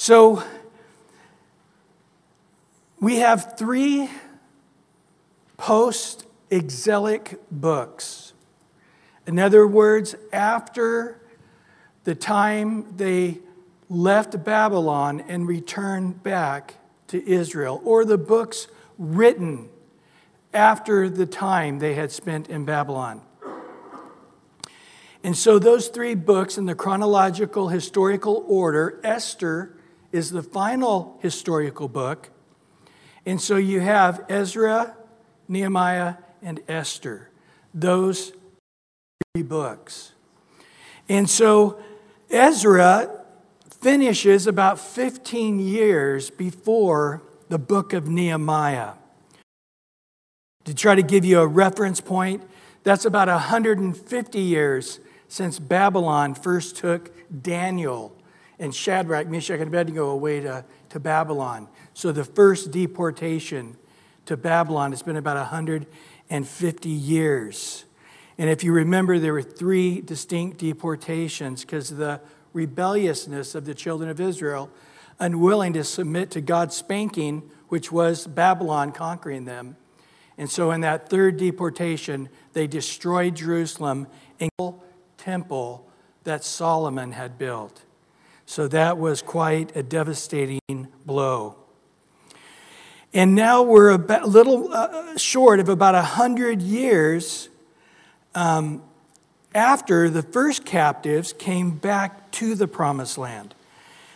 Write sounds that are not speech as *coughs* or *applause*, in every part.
So we have three post exilic books. In other words, after the time they left Babylon and returned back to Israel, or the books written after the time they had spent in Babylon. And so, those three books in the chronological historical order, Esther is the final historical book. And so, you have Ezra, Nehemiah, and Esther, those three books. And so, Ezra finishes about 15 years before the book of Nehemiah. To try to give you a reference point, that's about 150 years since Babylon first took Daniel and Shadrach, Meshach, and Abednego away to, to Babylon. So the first deportation to Babylon has been about 150 years. And if you remember, there were three distinct deportations because of the rebelliousness of the children of Israel, unwilling to submit to God's spanking, which was Babylon conquering them. And so, in that third deportation, they destroyed Jerusalem and temple that Solomon had built. So, that was quite a devastating blow. And now we're a little uh, short of about 100 years um, after the first captives came back to the promised land.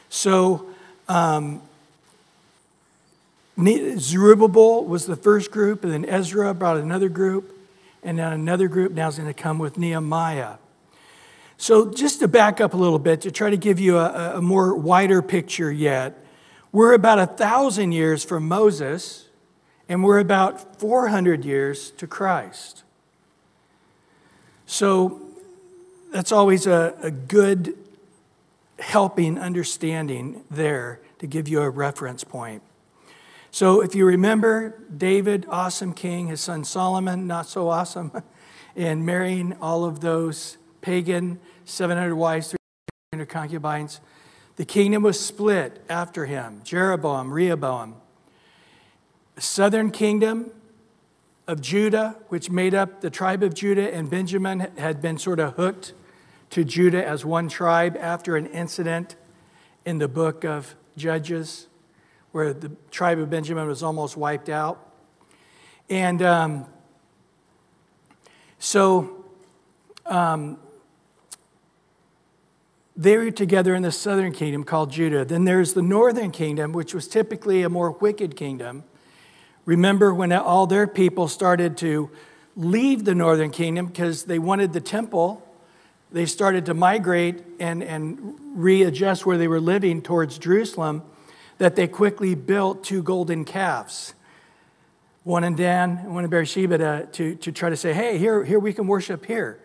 So, um, Zerubbabel was the first group, and then Ezra brought another group, and then another group now is going to come with Nehemiah. So, just to back up a little bit, to try to give you a, a more wider picture yet, we're about a thousand years from Moses, and we're about 400 years to Christ. So, that's always a, a good helping understanding there to give you a reference point. So, if you remember, David, awesome king, his son Solomon, not so awesome, *laughs* and marrying all of those pagan 700 wives, 300 concubines, the kingdom was split after him Jeroboam, Rehoboam. The southern kingdom of Judah, which made up the tribe of Judah and Benjamin, had been sort of hooked to Judah as one tribe after an incident in the book of Judges where the tribe of Benjamin was almost wiped out. And um, so um, they were together in the southern kingdom called Judah. Then there's the northern kingdom, which was typically a more wicked kingdom. Remember when all their people started to leave the northern kingdom because they wanted the temple they started to migrate and, and readjust where they were living towards Jerusalem, that they quickly built two golden calves, one in Dan, and one in Beersheba, to, to, to try to say, hey, here, here we can worship here,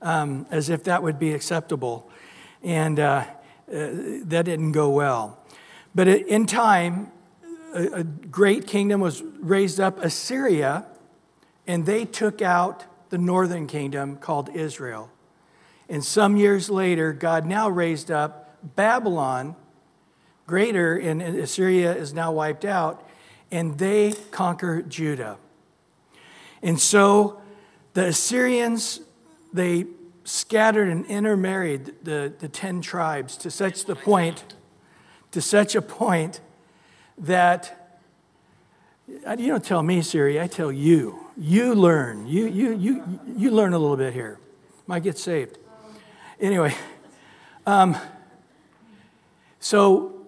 um, as if that would be acceptable. And uh, uh, that didn't go well. But in time, a, a great kingdom was raised up, Assyria, and they took out the northern kingdom called Israel. And some years later, God now raised up Babylon, greater, and Assyria is now wiped out, and they conquer Judah. And so the Assyrians, they scattered and intermarried the, the 10 tribes to such the point, to such a point that you don't tell me, Siri, I tell you. You learn. You, you, you, you learn a little bit here. Might get saved. Anyway, um, so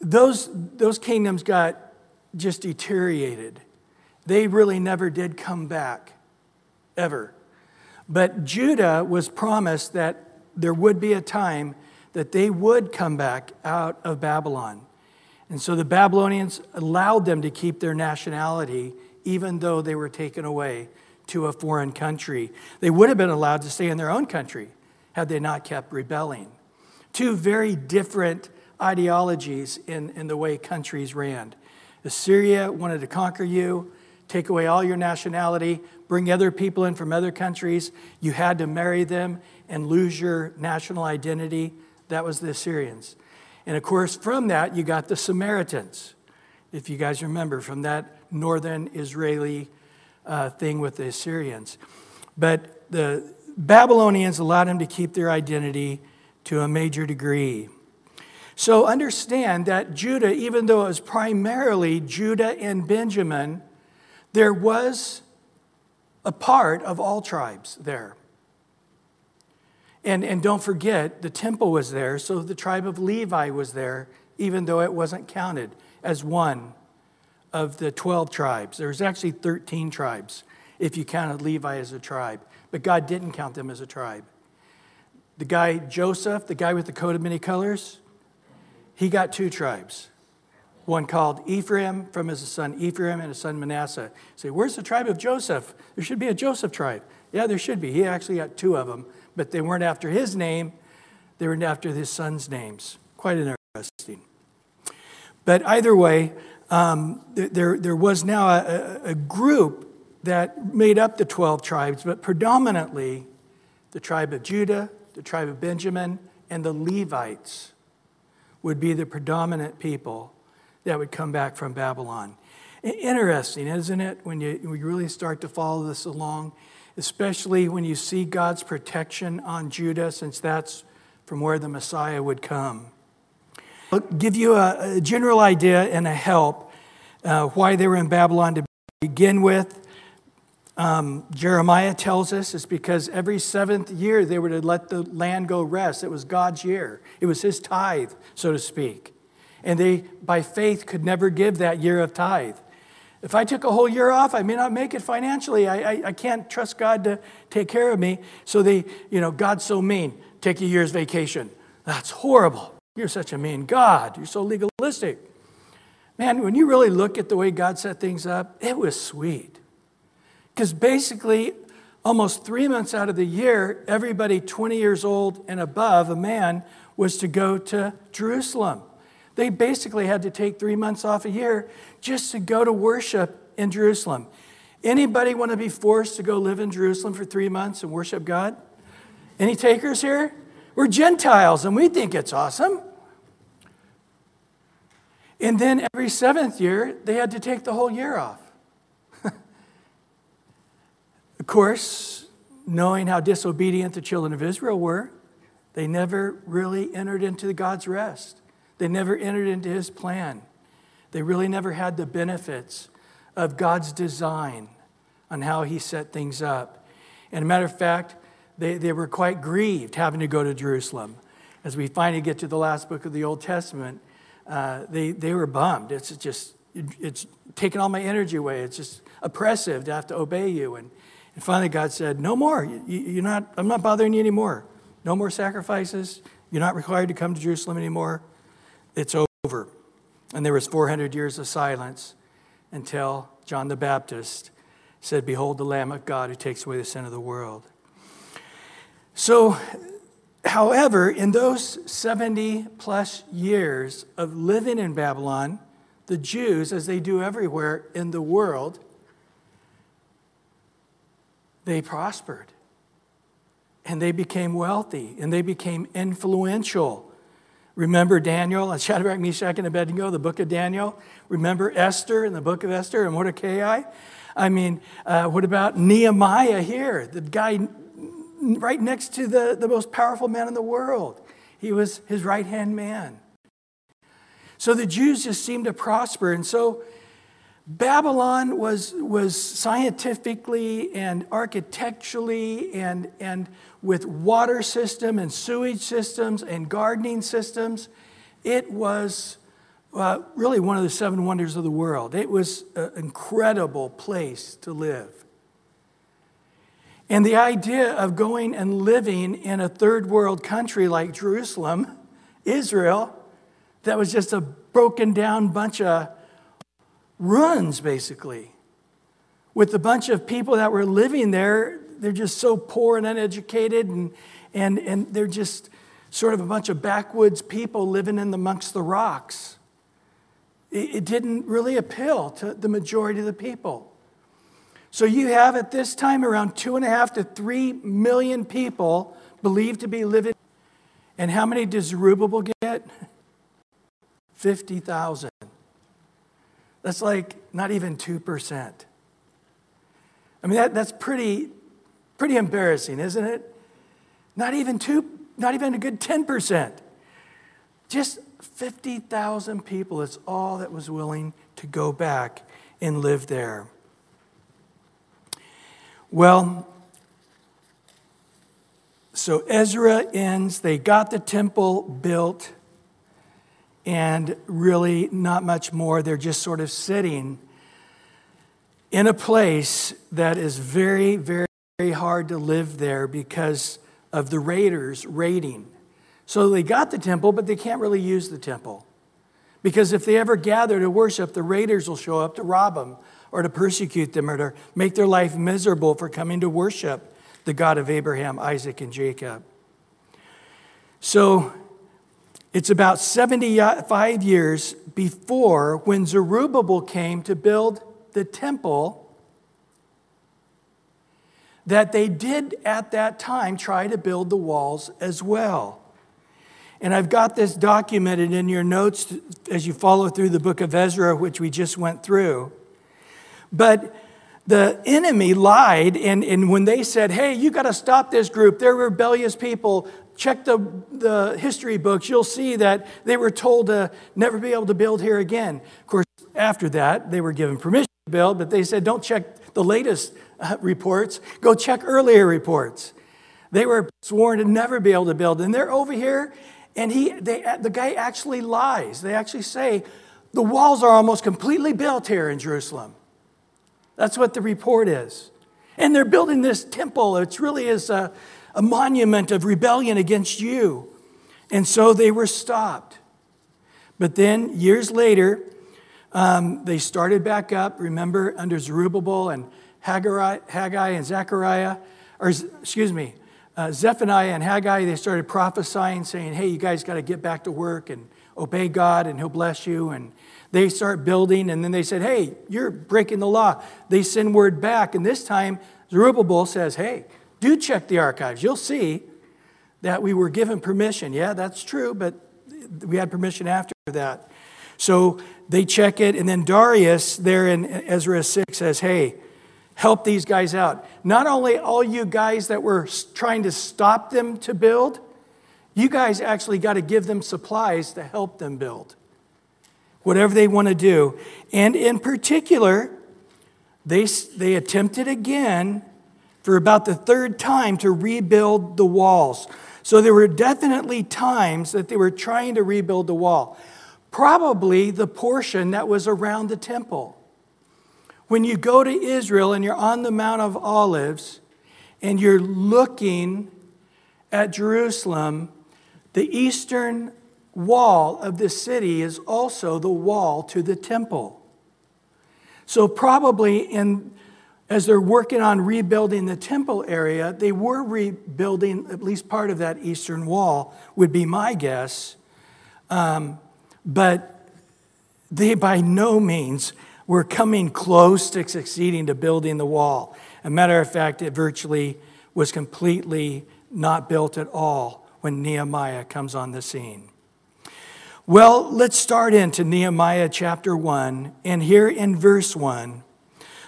those, those kingdoms got just deteriorated. They really never did come back, ever. But Judah was promised that there would be a time that they would come back out of Babylon. And so the Babylonians allowed them to keep their nationality even though they were taken away to a foreign country. They would have been allowed to stay in their own country had they not kept rebelling. Two very different ideologies in, in the way countries ran. Assyria wanted to conquer you, take away all your nationality, bring other people in from other countries. You had to marry them and lose your national identity. That was the Assyrians. And of course, from that, you got the Samaritans, if you guys remember, from that northern Israeli uh, thing with the Assyrians. But the Babylonians allowed them to keep their identity to a major degree. So understand that Judah, even though it was primarily Judah and Benjamin, there was a part of all tribes there. And, and don't forget, the temple was there, so the tribe of Levi was there, even though it wasn't counted as one of the 12 tribes. There was actually 13 tribes if you counted Levi as a tribe, but God didn't count them as a tribe. The guy, Joseph, the guy with the coat of many colors, he got two tribes. One called Ephraim from his son Ephraim and his son Manasseh. Say, where's the tribe of Joseph? There should be a Joseph tribe. Yeah, there should be. He actually got two of them, but they weren't after his name, they were after his son's names. Quite interesting. But either way, um, there, there was now a, a group that made up the 12 tribes, but predominantly the tribe of Judah, the tribe of Benjamin, and the Levites would be the predominant people that would come back from Babylon. Interesting, isn't it, when you, when you really start to follow this along, especially when you see God's protection on Judah, since that's from where the Messiah would come. I'll give you a, a general idea and a help uh, why they were in Babylon to begin with. Um, Jeremiah tells us it's because every seventh year they were to let the land go rest. It was God's year, it was his tithe, so to speak. And they, by faith, could never give that year of tithe. If I took a whole year off, I may not make it financially. I, I, I can't trust God to take care of me. So they, you know, God's so mean. Take a year's vacation. That's horrible. You're such a mean God. You're so legalistic. Man, when you really look at the way God set things up, it was sweet. Because basically, almost three months out of the year, everybody 20 years old and above, a man, was to go to Jerusalem. They basically had to take three months off a year just to go to worship in Jerusalem. Anybody want to be forced to go live in Jerusalem for three months and worship God? Any takers here? We're Gentiles and we think it's awesome. And then every seventh year, they had to take the whole year off *laughs* of course, knowing how disobedient the children of Israel were, they never really entered into God's rest. They never entered into his plan. They really never had the benefits of God's design on how he set things up. And a matter of fact, they, they were quite grieved having to go to Jerusalem. As we finally get to the last book of the Old Testament, uh, they, they were bummed. It's just, it's taking all my energy away. It's just oppressive to have to obey you. And, and finally, God said, No more. You, are not, I'm not bothering you anymore. No more sacrifices. You're not required to come to Jerusalem anymore. It's over. And there was 400 years of silence until John the Baptist said, Behold the Lamb of God who takes away the sin of the world. So, however, in those 70 plus years of living in Babylon, the Jews, as they do everywhere in the world, they prospered and they became wealthy and they became influential. Remember Daniel and Shadrach, Meshach, and Abednego, the book of Daniel? Remember Esther in the book of Esther and Mordecai? I mean, uh, what about Nehemiah here, the guy right next to the, the most powerful man in the world? He was his right hand man. So the Jews just seemed to prosper. And so Babylon was, was scientifically and architecturally and, and with water system and sewage systems and gardening systems, it was uh, really one of the seven wonders of the world. It was an incredible place to live. And the idea of going and living in a third world country like Jerusalem, Israel, that was just a broken down bunch of ruins, basically. With a bunch of people that were living there, they're just so poor and uneducated, and, and, and they're just sort of a bunch of backwoods people living in amongst the rocks. It, it didn't really appeal to the majority of the people. So you have at this time around two and a half to three million people believed to be living. And how many does Zerubbabel get? 50,000. That's like not even 2%. I mean, that, that's pretty, pretty embarrassing, isn't it? Not even two, not even a good 10%. Just 50,000 people is all that was willing to go back and live there. Well, so Ezra ends, they got the temple built, and really not much more. They're just sort of sitting in a place that is very, very, very hard to live there because of the raiders raiding. So they got the temple, but they can't really use the temple. Because if they ever gather to worship, the raiders will show up to rob them or to persecute them or to make their life miserable for coming to worship the God of Abraham, Isaac, and Jacob. So it's about 75 years before when Zerubbabel came to build the temple that they did at that time try to build the walls as well. And I've got this documented in your notes as you follow through the book of Ezra, which we just went through. But the enemy lied, and, and when they said, Hey, you got to stop this group, they're rebellious people, check the, the history books, you'll see that they were told to never be able to build here again. Of course, after that, they were given permission to build, but they said, Don't check the latest uh, reports, go check earlier reports. They were sworn to never be able to build, and they're over here and he, they, the guy actually lies. They actually say the walls are almost completely built here in Jerusalem. That's what the report is. And they're building this temple. It really is a, a monument of rebellion against you. And so they were stopped. But then, years later, um, they started back up. Remember, under Zerubbabel and Haggai, Haggai and Zechariah, or excuse me, uh, Zephaniah and Haggai, they started prophesying, saying, hey, you guys got to get back to work and obey God and he'll bless you. And they start building, and then they said, hey, you're breaking the law. They send word back, and this time Zerubbabel says, hey, do check the archives. You'll see that we were given permission. Yeah, that's true, but we had permission after that. So they check it, and then Darius, there in Ezra 6, says, hey, help these guys out. Not only all you guys that were trying to stop them to build, you guys actually got to give them supplies to help them build. Whatever they want to do. And in particular, they, they attempted again for about the third time to rebuild the walls. So there were definitely times that they were trying to rebuild the wall. Probably the portion that was around the temple. When you go to Israel and you're on the Mount of Olives and you're looking at Jerusalem, the eastern wall of the city is also the wall to the temple. So, probably in, as they're working on rebuilding the temple area, they were rebuilding at least part of that eastern wall, would be my guess. Um, but they by no means we're coming close to succeeding to building the wall. A matter of fact, it virtually was completely not built at all when Nehemiah comes on the scene. Well, let's start into Nehemiah chapter 1. And here in verse 1,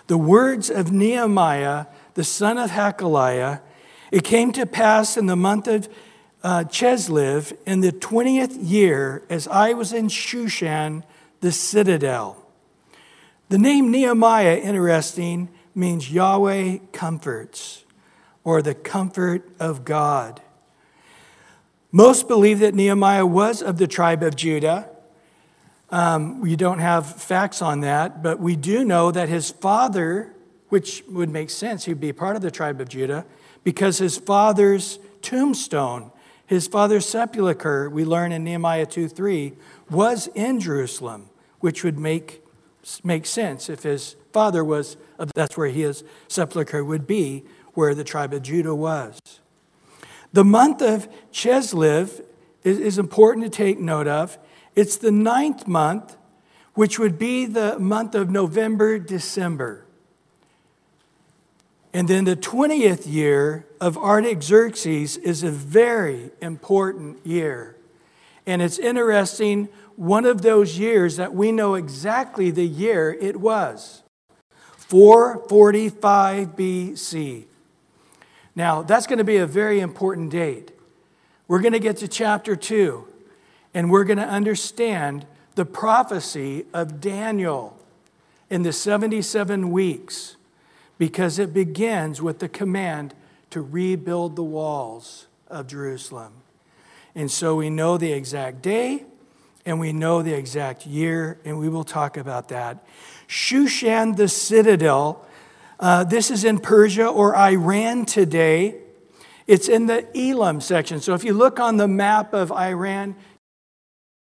the words of Nehemiah, the son of Hachaliah, it came to pass in the month of uh, Chislev in the 20th year as I was in Shushan, the citadel. The name Nehemiah, interesting, means Yahweh comforts or the comfort of God. Most believe that Nehemiah was of the tribe of Judah. Um, we don't have facts on that, but we do know that his father, which would make sense, he'd be part of the tribe of Judah, because his father's tombstone, his father's sepulchre, we learn in Nehemiah 2 3, was in Jerusalem, which would make makes sense if his father was, that's where his sepulchre would be, where the tribe of Judah was. The month of Chislev is, is important to take note of. It's the ninth month, which would be the month of November, December. And then the 20th year of Artaxerxes is a very important year. And it's interesting, one of those years that we know exactly the year it was 445 BC. Now, that's going to be a very important date. We're going to get to chapter 2, and we're going to understand the prophecy of Daniel in the 77 weeks because it begins with the command to rebuild the walls of Jerusalem. And so we know the exact day and we know the exact year, and we will talk about that. Shushan the citadel, uh, this is in Persia or Iran today. It's in the Elam section. So if you look on the map of Iran,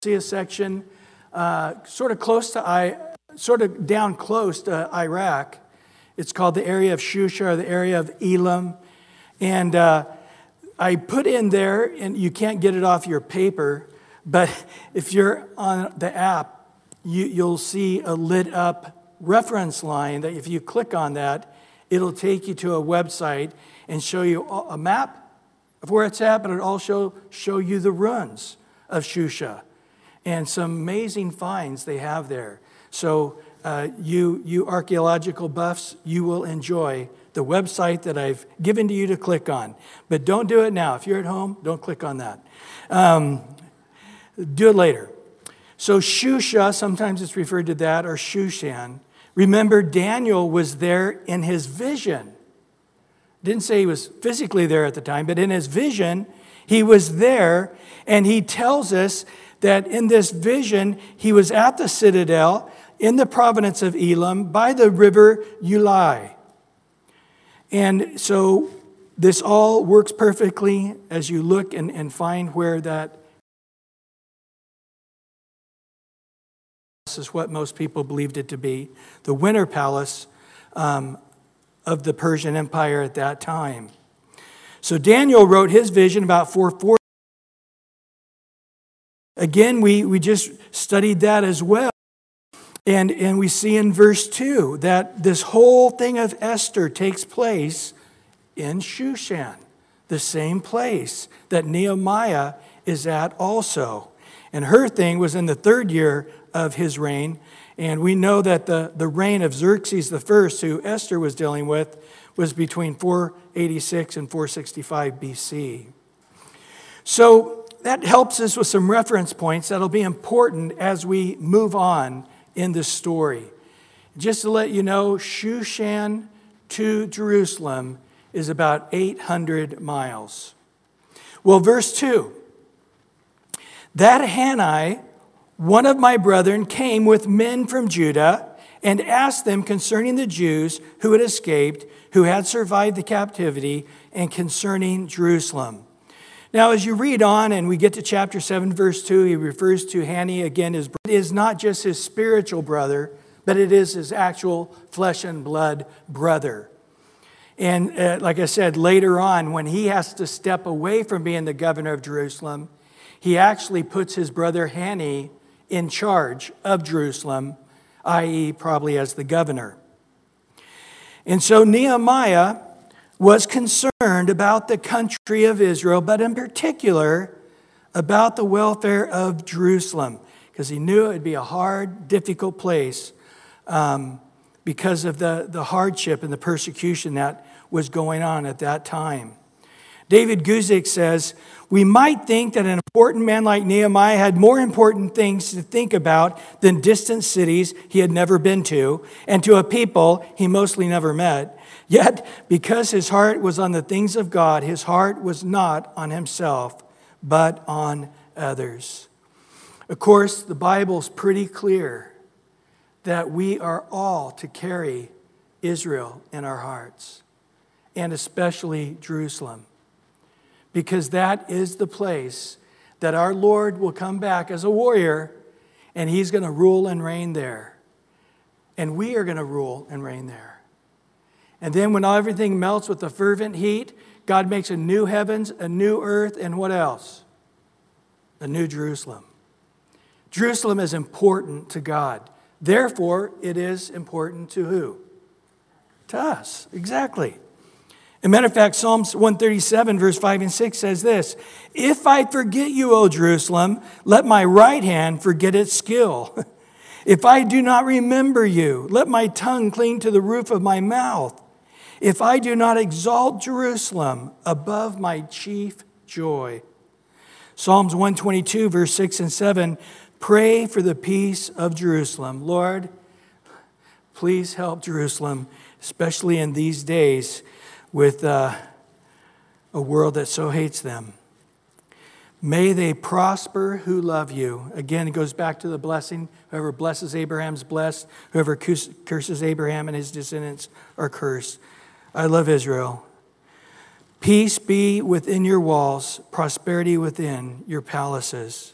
see a section uh, sort of close to I, sort of down close to Iraq. It's called the area of Shusha, or the area of Elam. And uh, I put in there, and you can't get it off your paper, but if you're on the app, you, you'll see a lit up reference line that if you click on that, it'll take you to a website and show you a map of where it's at, but it'll also show you the ruins of Shusha and some amazing finds they have there. So, uh, you, you archaeological buffs, you will enjoy the website that I've given to you to click on. But don't do it now. If you're at home, don't click on that. Um, do it later. So, Shusha, sometimes it's referred to that, or Shushan. Remember, Daniel was there in his vision. Didn't say he was physically there at the time, but in his vision, he was there, and he tells us that in this vision, he was at the citadel in the province of Elam by the river Ulai. And so this all works perfectly as you look and, and find where that is what most people believed it to be the winter palace um, of the Persian Empire at that time. So Daniel wrote his vision about 440. Again, we, we just studied that as well. And, and we see in verse 2 that this whole thing of Esther takes place in Shushan, the same place that Nehemiah is at also. And her thing was in the third year of his reign. And we know that the, the reign of Xerxes I, who Esther was dealing with, was between 486 and 465 BC. So that helps us with some reference points that'll be important as we move on in this story. Just to let you know, Shushan to Jerusalem is about 800 miles. Well, verse 2 that Hanani, one of my brethren, came with men from Judah and asked them concerning the Jews who had escaped, who had survived the captivity, and concerning Jerusalem. Now, as you read on and we get to chapter 7, verse 2, he refers to Hanani again as it is not just his spiritual brother, but it is his actual flesh and blood brother. And uh, like I said, later on, when he has to step away from being the governor of Jerusalem, he actually puts his brother Hanani in charge of Jerusalem, i.e., probably as the governor. And so Nehemiah was concerned about the country of Israel, but in particular about the welfare of Jerusalem, because he knew it would be a hard, difficult place um, because of the, the hardship and the persecution that was going on at that time. David Guzik says, We might think that an important man like Nehemiah had more important things to think about than distant cities he had never been to, and to a people he mostly never met. Yet, because his heart was on the things of God, his heart was not on himself, but on others. Of course, the Bible's pretty clear that we are all to carry Israel in our hearts, and especially Jerusalem, because that is the place that our Lord will come back as a warrior and he's going to rule and reign there. And we are going to rule and reign there. And then when everything melts with the fervent heat, God makes a new heavens, a new earth, and what else? A new Jerusalem. Jerusalem is important to God. Therefore, it is important to who? To us, exactly. A matter of fact, Psalms 137, verse 5 and 6 says this If I forget you, O Jerusalem, let my right hand forget its skill. *laughs* if I do not remember you, let my tongue cling to the roof of my mouth. If I do not exalt Jerusalem above my chief joy. Psalms 122, verse 6 and 7 Pray for the peace of Jerusalem. Lord, please help Jerusalem, especially in these days with uh, a world that so hates them. May they prosper who love you. Again, it goes back to the blessing. Whoever blesses Abraham's blessed. Whoever curses Abraham and his descendants are cursed. I love Israel. Peace be within your walls, prosperity within your palaces.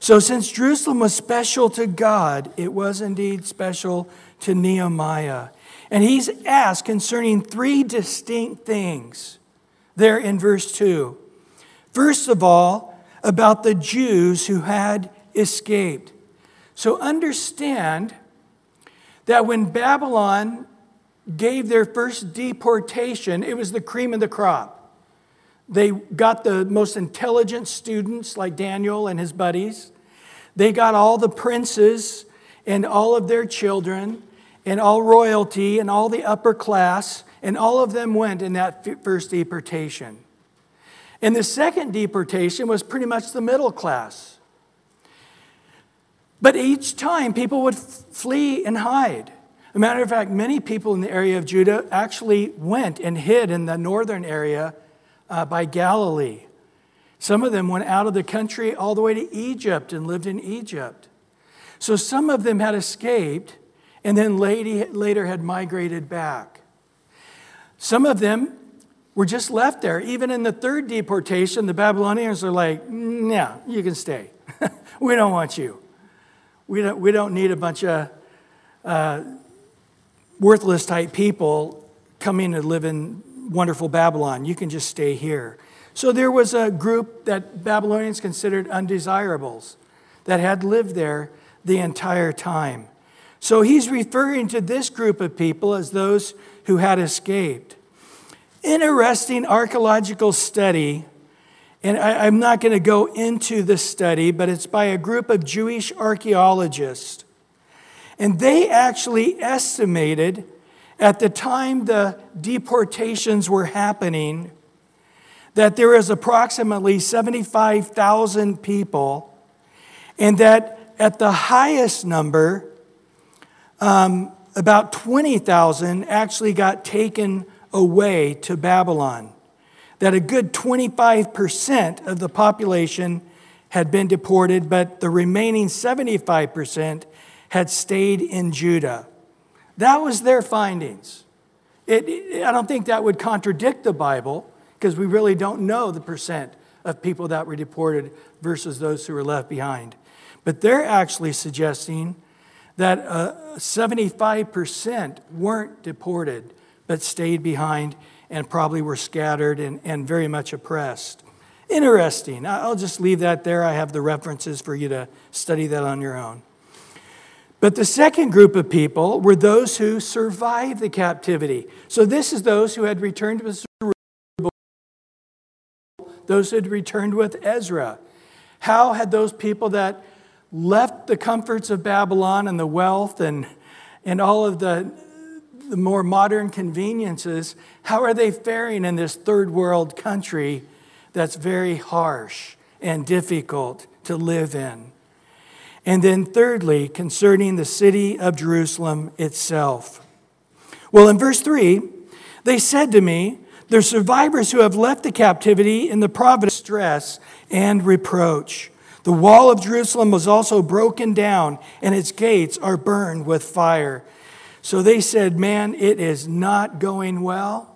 So, since Jerusalem was special to God, it was indeed special to Nehemiah. And he's asked concerning three distinct things there in verse 2. First of all, about the Jews who had escaped. So understand that when Babylon gave their first deportation, it was the cream of the crop. They got the most intelligent students like Daniel and his buddies. They got all the princes and all of their children and all royalty and all the upper class, and all of them went in that first deportation. And the second deportation was pretty much the middle class. But each time people would flee and hide. A matter of fact, many people in the area of Judah actually went and hid in the northern area uh, by Galilee. Some of them went out of the country all the way to Egypt and lived in Egypt. So some of them had escaped, and then later had migrated back. Some of them were just left there. Even in the third deportation, the Babylonians are like, no, you can stay. *laughs* we don't want you. We don't, we don't need a bunch of uh, worthless type people coming to live in wonderful Babylon. You can just stay here. So there was a group that Babylonians considered undesirables that had lived there the entire time. So he's referring to this group of people as those who had escaped. Interesting archaeological study, and I, am not going to go into the study, but it's by a group of Jewish archaeologists. And they actually estimated at the time the deportations were happening that there was approximately 75,000 people, and that at the highest number, um, about 20,000 actually got taken away to Babylon. That a good 25% of the population had been deported, but the remaining 75% had stayed in Judah. That was their findings. It, it, I don't think that would contradict the Bible because we really don't know the percent of people that were deported versus those who were left behind. But they're actually suggesting that uh, 75% weren't deported, but stayed behind and probably were scattered and, and very much oppressed. Interesting. I'll just leave that there. I have the references for you to study that on your own. But the second group of people were those who survived the captivity. So this is those who had returned with those who had returned with Ezra. How had those people that left the comforts of Babylon and the wealth and, and all of the, the more modern conveniences, how are they faring in this third world country that's very harsh and difficult to live in? And then, thirdly, concerning the city of Jerusalem itself. Well, in verse 3, they said to me, The survivors who have left the captivity in the province stress and reproach. The wall of Jerusalem was also broken down, and its gates are burned with fire. So they said, Man, it is not going well.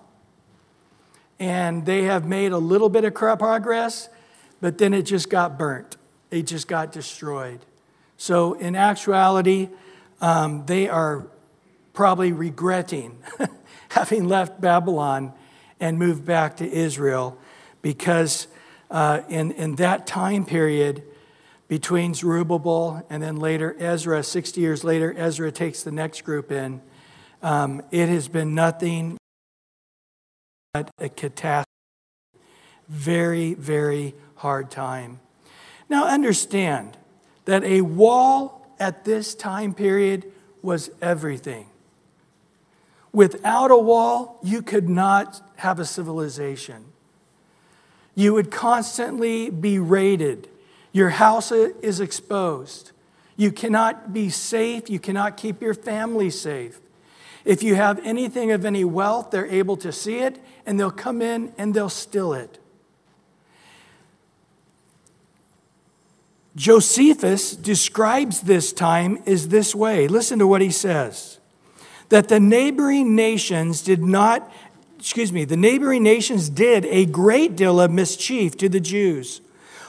And they have made a little bit of progress, but then it just got burnt, it just got destroyed. So, in actuality, um, they are probably regretting *laughs* having left Babylon and moved back to Israel because uh, in, in that time period, between Zerubbabel and then later Ezra, 60 years later, Ezra takes the next group in. Um, it has been nothing but a catastrophe. Very, very hard time. Now, understand that a wall at this time period was everything. Without a wall, you could not have a civilization. You would constantly be raided. Your house is exposed. You cannot be safe. You cannot keep your family safe. If you have anything of any wealth, they're able to see it and they'll come in and they'll steal it. Josephus describes this time is this way. Listen to what he says. That the neighboring nations did not, excuse me, the neighboring nations did a great deal of mischief to the Jews.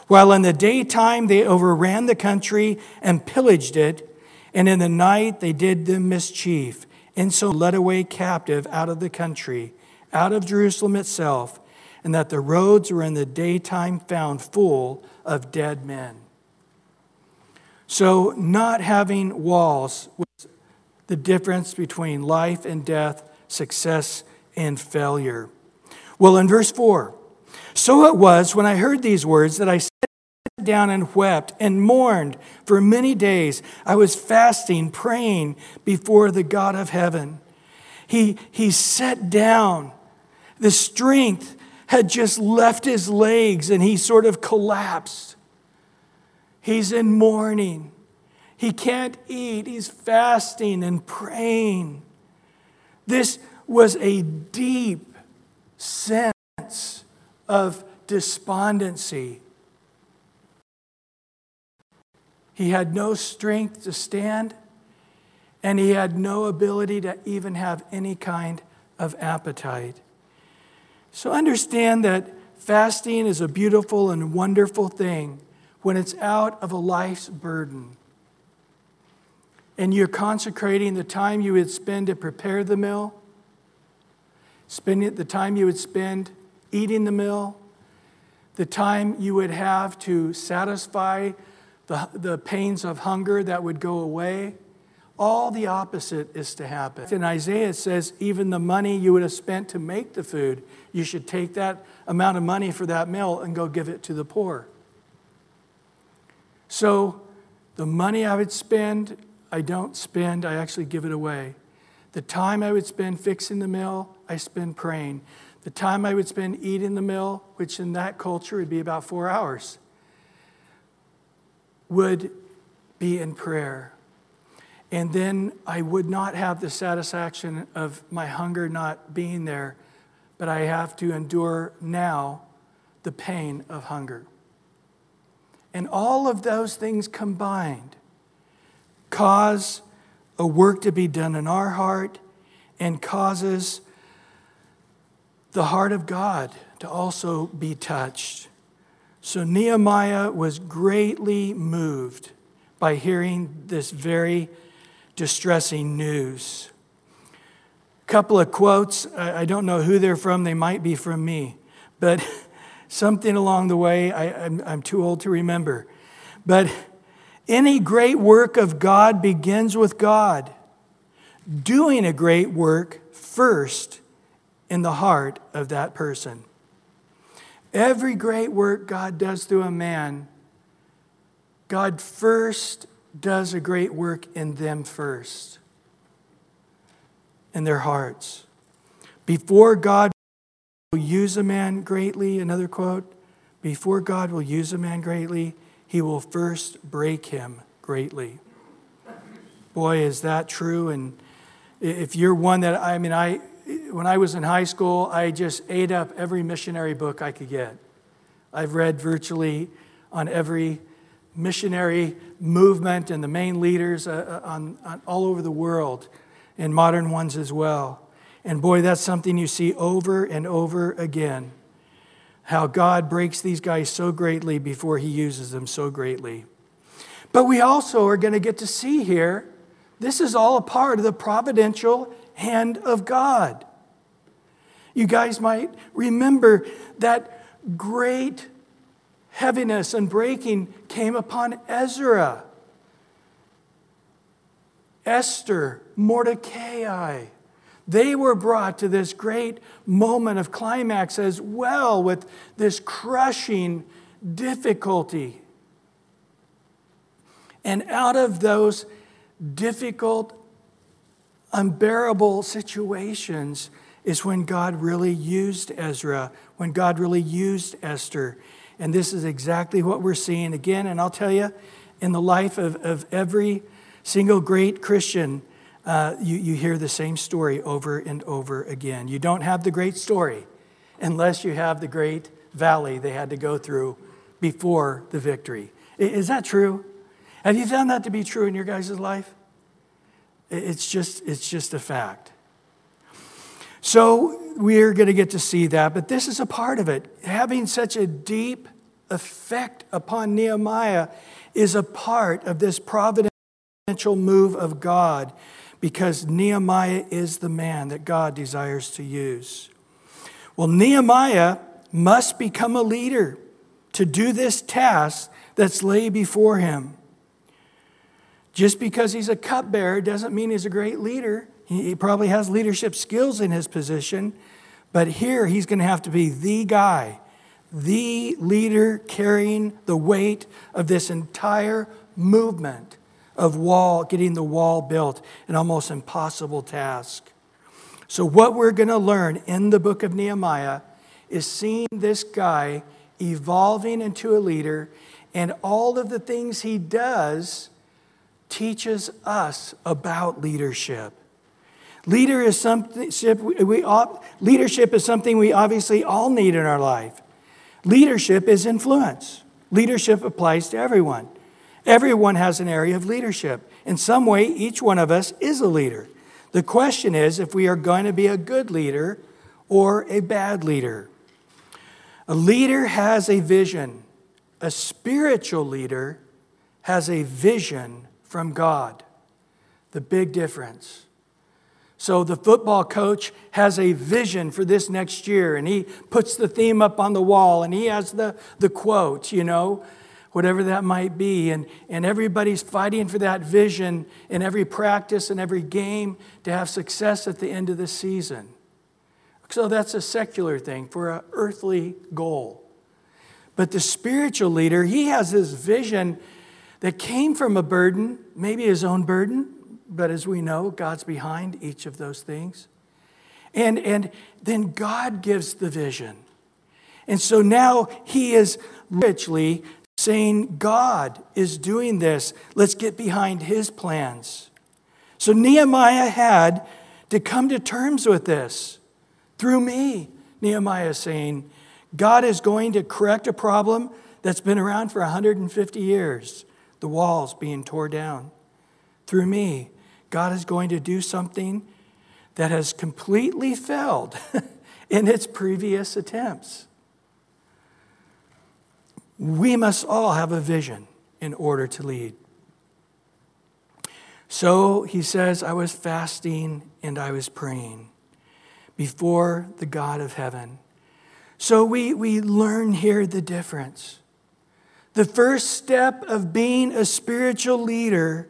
While in the daytime they overran the country and pillaged it, and in the night they did them mischief, and so led away captive out of the country, out of Jerusalem itself, and that the roads were in the daytime found full of dead men. So, not having walls was the difference between life and death, success and failure. Well, in verse 4, so it was when I heard these words that I down and wept and mourned for many days. I was fasting, praying before the God of heaven. He, he sat down. The strength had just left his legs and he sort of collapsed. He's in mourning. He can't eat. He's fasting and praying. This was a deep sense of despondency. He had no strength to stand, and he had no ability to even have any kind of appetite. So understand that fasting is a beautiful and wonderful thing when it's out of a life's burden. And you're consecrating the time you would spend to prepare the meal, spending the time you would spend eating the meal, the time you would have to satisfy the, the pains of hunger that would go away. All the opposite is to happen. In Isaiah, it says, even the money you would have spent to make the food, you should take that amount of money for that meal and go give it to the poor. So the money I would spend, I don't spend, I actually give it away. The time I would spend fixing the meal, I spend praying. The time I would spend eating the meal, which in that culture would be about four hours, would be in prayer. And then I would not have the satisfaction of my hunger not being there, but I have to endure now the pain of hunger. And all of those things combined cause a work to be done in our heart and causes the heart of God to also be touched. So Nehemiah was greatly moved by hearing this very distressing news. A couple of quotes. I don't know who they're from, they might be from me. But *laughs* something along the way. I, I'm too old to remember. But any great work of God begins with God doing a great work first in the heart of that person. Every great work God does through a man, God first does a great work in them first, in their hearts. Before God will use a man greatly, another quote, before God will use a man greatly, he will first break him greatly. Boy, is that true. And if you're one that, I mean, I, when I was in high school, I just ate up every missionary book I could get. I've read virtually on every missionary movement and the main leaders uh, uh on, on all over the world, and modern ones as well. And boy, that's something you see over and over again. How God breaks these guys so greatly before he uses them so greatly. But we also are going to get to see here this is all a part of the providential hand of God. You guys might remember that great heaviness and breaking came upon Ezra, Esther, Mordecai, They were brought to this great moment of climax as well with this crushing difficulty. And out of those difficult, unbearable situations is when God really used Ezra, when God really used Esther. And this is exactly what we're seeing again. And I'll tell you, in the life of, of every single great Christian, uh, you, you hear the same story over and over again. You don't have the great story unless you have the great valley they had to go through before the victory. Is that true? Have you found that to be true in your guys' life? It's just, it's just a fact. So we're going to get to see that, but this is a part of it. Having such a deep effect upon Nehemiah is a part of this providential move of God because Nehemiah is the man that God desires to use. Well, Nehemiah must become a leader to do this task that's laid before him. Just because he's a cupbearer doesn't mean he's a great leader. He probably has leadership skills in his position, but here he's going to have to be the guy, the leader carrying the weight of this entire movement of wall, getting the wall built, an almost impossible task. So, what we're going to learn in the book of Nehemiah is seeing this guy evolving into a leader, and all of the things he does teaches us about leadership. Leader is something, we, leadership is something we obviously all need in our life. Leadership is influence. Leadership applies to everyone. Everyone has an area of leadership. In some way, each one of us is a leader. The question is if we are going to be a good leader or a bad leader. A leader has a vision, a spiritual leader has a vision from God. The big difference. So the football coach has a vision for this next year, and he puts the theme up on the wall, and he has the, the quote, you know whatever that might be. And, and everybody's fighting for that vision in every practice and every game to have success at the end of the season. So that's a secular thing for an earthly goal. But the spiritual leader, he has this vision that came from a burden, maybe his own burden, but as we know, God's behind each of those things. And, and then God gives the vision. And so now he is richly saying, God is doing this. Let's get behind his plans. So Nehemiah had to come to terms with this through me. Nehemiah is saying, God is going to correct a problem that's been around for 150 years the walls being torn down. Through me, God is going to do something that has completely failed *laughs* in its previous attempts. We must all have a vision in order to lead. So he says, I was fasting and I was praying before the God of heaven. So we, we learn here the difference. The first step of being a spiritual leader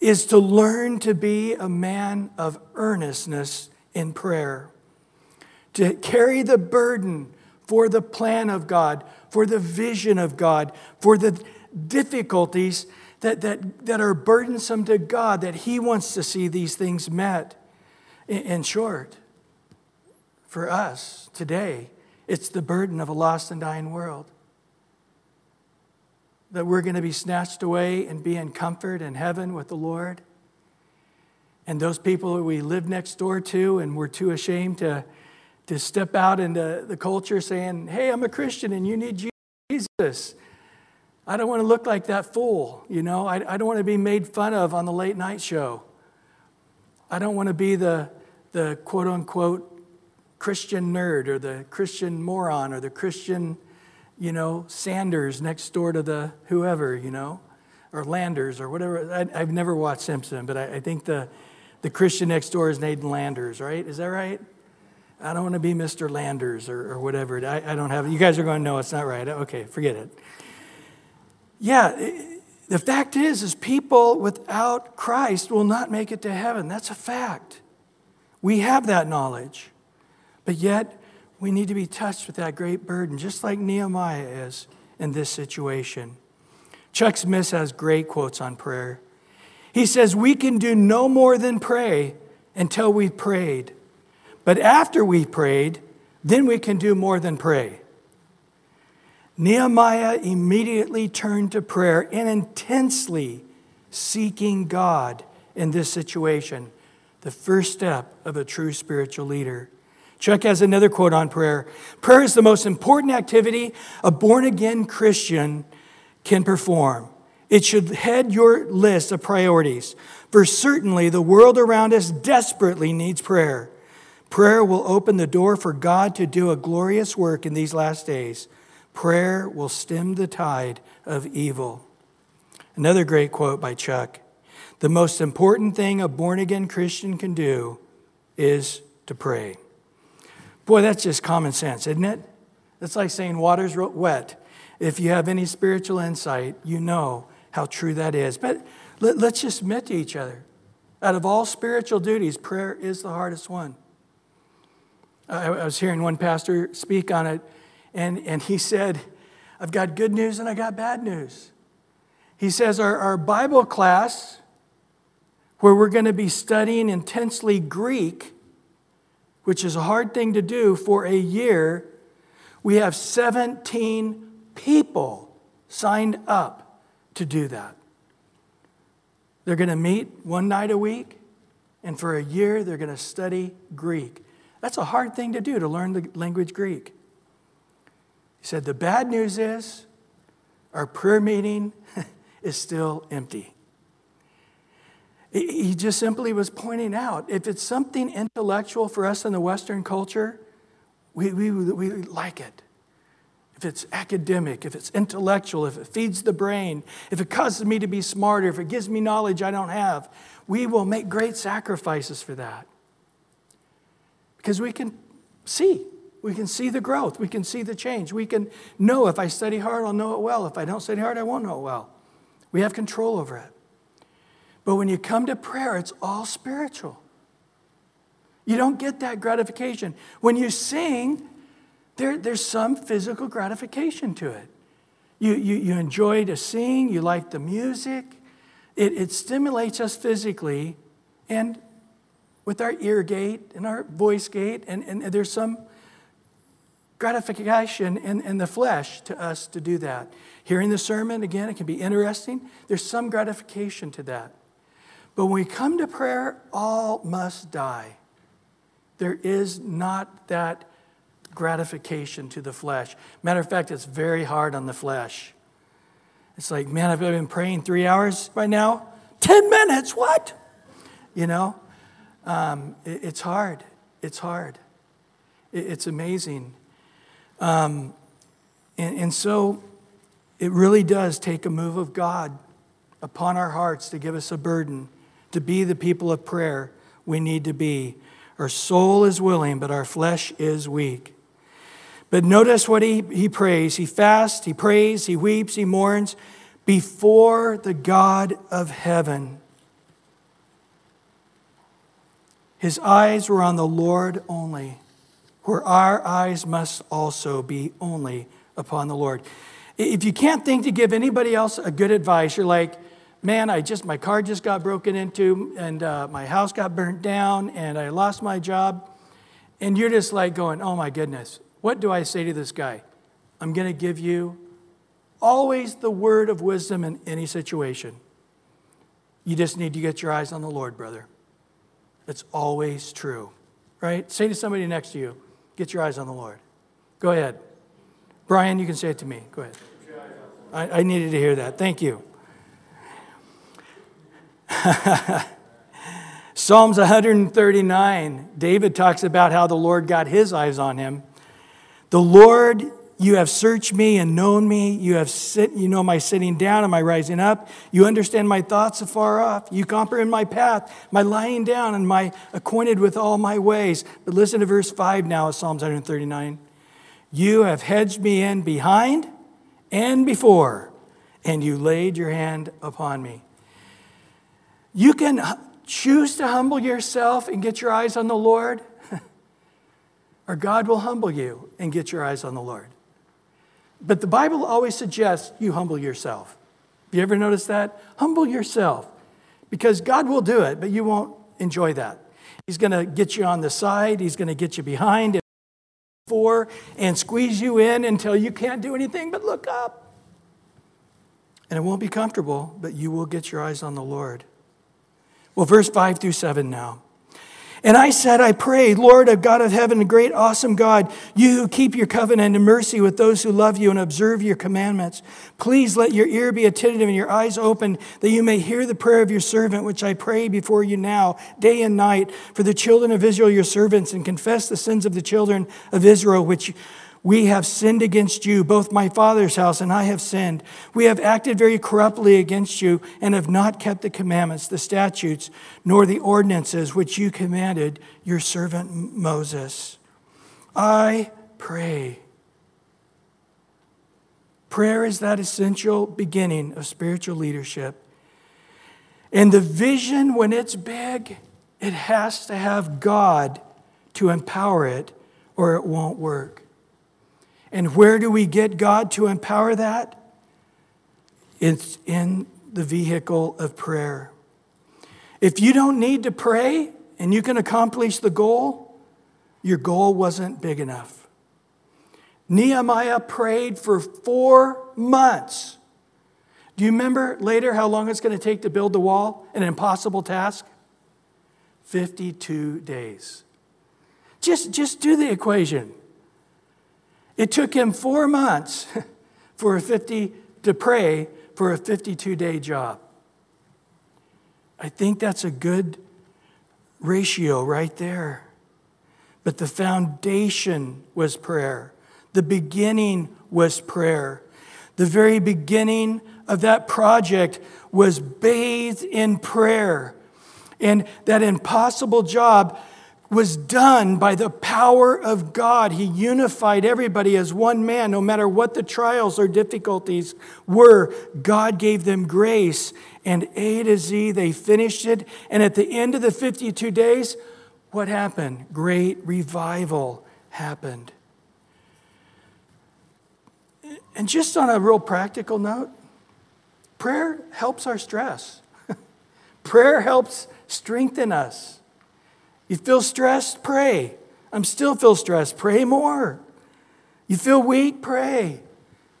is to learn to be a man of earnestness in prayer, to carry the burden for the plan of God, for the vision of God, for the difficulties that, that, that are burdensome to God, that He wants to see these things met. In, in short, for us today, it's the burden of a lost and dying world. That we're going to be snatched away and be in comfort in heaven with the Lord. And those people that we live next door to and we're too ashamed to to step out into the culture saying, Hey, I'm a Christian and you need Jesus. I don't want to look like that fool, you know. I, I don't want to be made fun of on the late night show. I don't want to be the, the quote unquote Christian nerd or the Christian moron or the Christian, you know, Sanders next door to the whoever, you know, or Landers or whatever. I, have never watched Simpson, but I, I think the, the Christian next door is Nathan Landers, right? Is that right? I don't want to be Mr. Landers or, or whatever. I, I don't have You guys are going no, it's not right. Okay, forget it. Yeah, the fact is, is people without Christ will not make it to heaven. That's a fact. We have that knowledge. But yet, we need to be touched with that great burden, just like Nehemiah is in this situation. Chuck Smith has great quotes on prayer. He says, We can do no more than pray until we've prayed. But after we've prayed, then we can do more than pray. Nehemiah immediately turned to prayer and intensely seeking God in this situation, the first step of a true spiritual leader. Chuck has another quote on prayer Prayer is the most important activity a born again Christian can perform. It should head your list of priorities, for certainly the world around us desperately needs prayer. Prayer will open the door for God to do a glorious work in these last days. Prayer will stem the tide of evil. Another great quote by Chuck The most important thing a born again Christian can do is to pray. Boy, that's just common sense, isn't it? It's like saying water's wet. If you have any spiritual insight, you know how true that is. But let, us just admit to each other out of all spiritual duties, prayer is the hardest one. I, I was hearing one pastor speak on it, and, and he said, I've got good news and I got bad news. He says, Our, our Bible class, where we're going to be studying intensely Greek, which is a hard thing to do for a year, we have 17 people signed up to do that. They're going to meet one night a week, and for a year, they're going to study Greek. That's a hard thing to do, to learn the language Greek. He said, The bad news is our prayer meeting *laughs* is still empty. He just simply was pointing out if it's something intellectual for us in the Western culture, we, we, we like it. If it's academic, if it's intellectual, if it feeds the brain, if it causes me to be smarter, if it gives me knowledge I don't have, we will make great sacrifices for that. Because we can see. We can see the growth. We can see the change. We can know if I study hard, I'll know it well. If I don't study hard, I won't know it well. We have control over it. But when you come to prayer, it's all spiritual. You don't get that gratification. When you sing, there, there's some physical gratification to it. You, you, you enjoy to sing, you like the music, it, it stimulates us physically and with our ear gate and our voice gate, and, and there's some gratification in, in the flesh to us to do that. Hearing the sermon, again, it can be interesting. There's some gratification to that. But when we come to prayer, all must die. There is not that gratification to the flesh. Matter of fact, it's very hard on the flesh. It's like, man, I've been praying three hours by now. 10 minutes, what? You know, um, it, it's hard. It's hard. It, it's amazing. Um, and, and so it really does take a move of God upon our hearts to give us a burden to be the people of prayer we need to be. Our soul is willing, but our flesh is weak. But notice what he, he prays. He fasts, he prays, he weeps, he mourns before the God of heaven. His eyes were on the Lord only, where our eyes must also be only upon the Lord. If you can't think to give anybody else a good advice, you're like, man, I just, my car just got broken into and uh, my house got burnt down and I lost my job. And you're just like going, oh my goodness, what do I say to this guy? I'm going to give you always the word of wisdom in any situation. You just need to get your eyes on the Lord, brother. It's always true, right? Say to somebody next to you, get your eyes on the Lord. Go ahead. Brian, you can say it to me. Go ahead. I, I needed to hear that. Thank you. *laughs* Psalms 139, David talks about how the Lord got his eyes on him. The Lord, you have searched me and known me. You have sit, you know my sitting down and my rising up. You understand my thoughts afar off. You comprehend my path, my lying down, and my acquainted with all my ways. But listen to verse 5 now of Psalms 139. You have hedged me in behind and before, and you laid your hand upon me. You can choose to humble yourself and get your eyes on the Lord, *laughs* or God will humble you and get your eyes on the Lord. But the Bible always suggests you humble yourself. Have you ever noticed that? Humble yourself because God will do it, but you won't enjoy that. He's going to get you on the side, He's going to get you behind for and squeeze you in until you can't do anything but look up. And it won't be comfortable, but you will get your eyes on the Lord. Well, verse 5 through 7 now. And I said, I prayed, Lord of God of heaven, a great, awesome God, you who keep your covenant and mercy with those who love you and observe your commandments, please let your ear be attentive and your eyes open, that you may hear the prayer of your servant, which I pray before you now, day and night, for the children of Israel, your servants, and confess the sins of the children of Israel, which we have sinned against you, both my father's house and I have sinned. We have acted very corruptly against you and have not kept the commandments, the statutes, nor the ordinances which you commanded your servant Moses. I pray. Prayer is that essential beginning of spiritual leadership. And the vision, when it's big, it has to have God to empower it, or it won't work. And where do we get God to empower that? It's in the vehicle of prayer. If you don't need to pray and you can accomplish the goal, your goal wasn't big enough. Nehemiah prayed for four months. Do you remember later how long it's going to take to build the wall? An impossible task? 52 days. Just, just do the equation. It took him four months *laughs* for a 50 to pray for a 52 day job. I think that's a good ratio right there. But the foundation was prayer. The beginning was prayer. The very beginning of that project was bathed in prayer. And that impossible job was done by the power of God. He unified everybody as one man, no matter what the trials or difficulties were. God gave them grace, and A to Z, they finished it. And at the end of the 52 days, what happened? Great revival happened. And just on a real practical note, prayer helps our stress. *laughs* prayer helps strengthen us. You feel stressed? Pray. I'm still feel stressed. Pray more. You feel weak? Pray.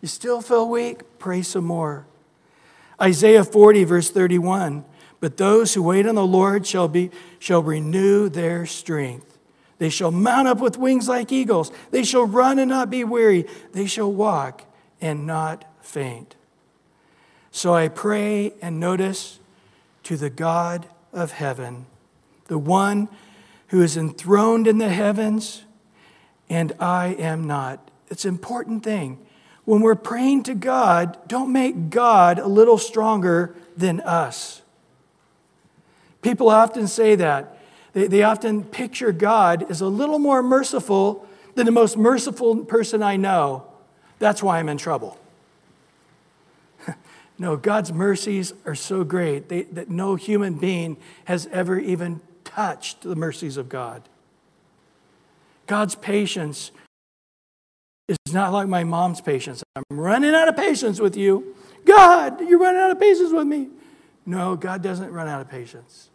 You still feel weak? Pray some more. Isaiah 40, verse 31. But those who wait on the Lord shall, be, shall renew their strength. They shall mount up with wings like eagles. They shall run and not be weary. They shall walk and not faint. So I pray and notice to the God of heaven, the one who is enthroned in the heavens, and I am not. It's an important thing. When we're praying to God, don't make God a little stronger than us. People often say that. They, they often picture God as a little more merciful than the most merciful person I know. That's why I'm in trouble. *laughs* no, God's mercies are so great they, that no human being has ever even touched the mercies of God. God's patience is not like my mom's patience. I'm running out of patience with you. God, you're running out of patience with me. No, God doesn't run out of patience.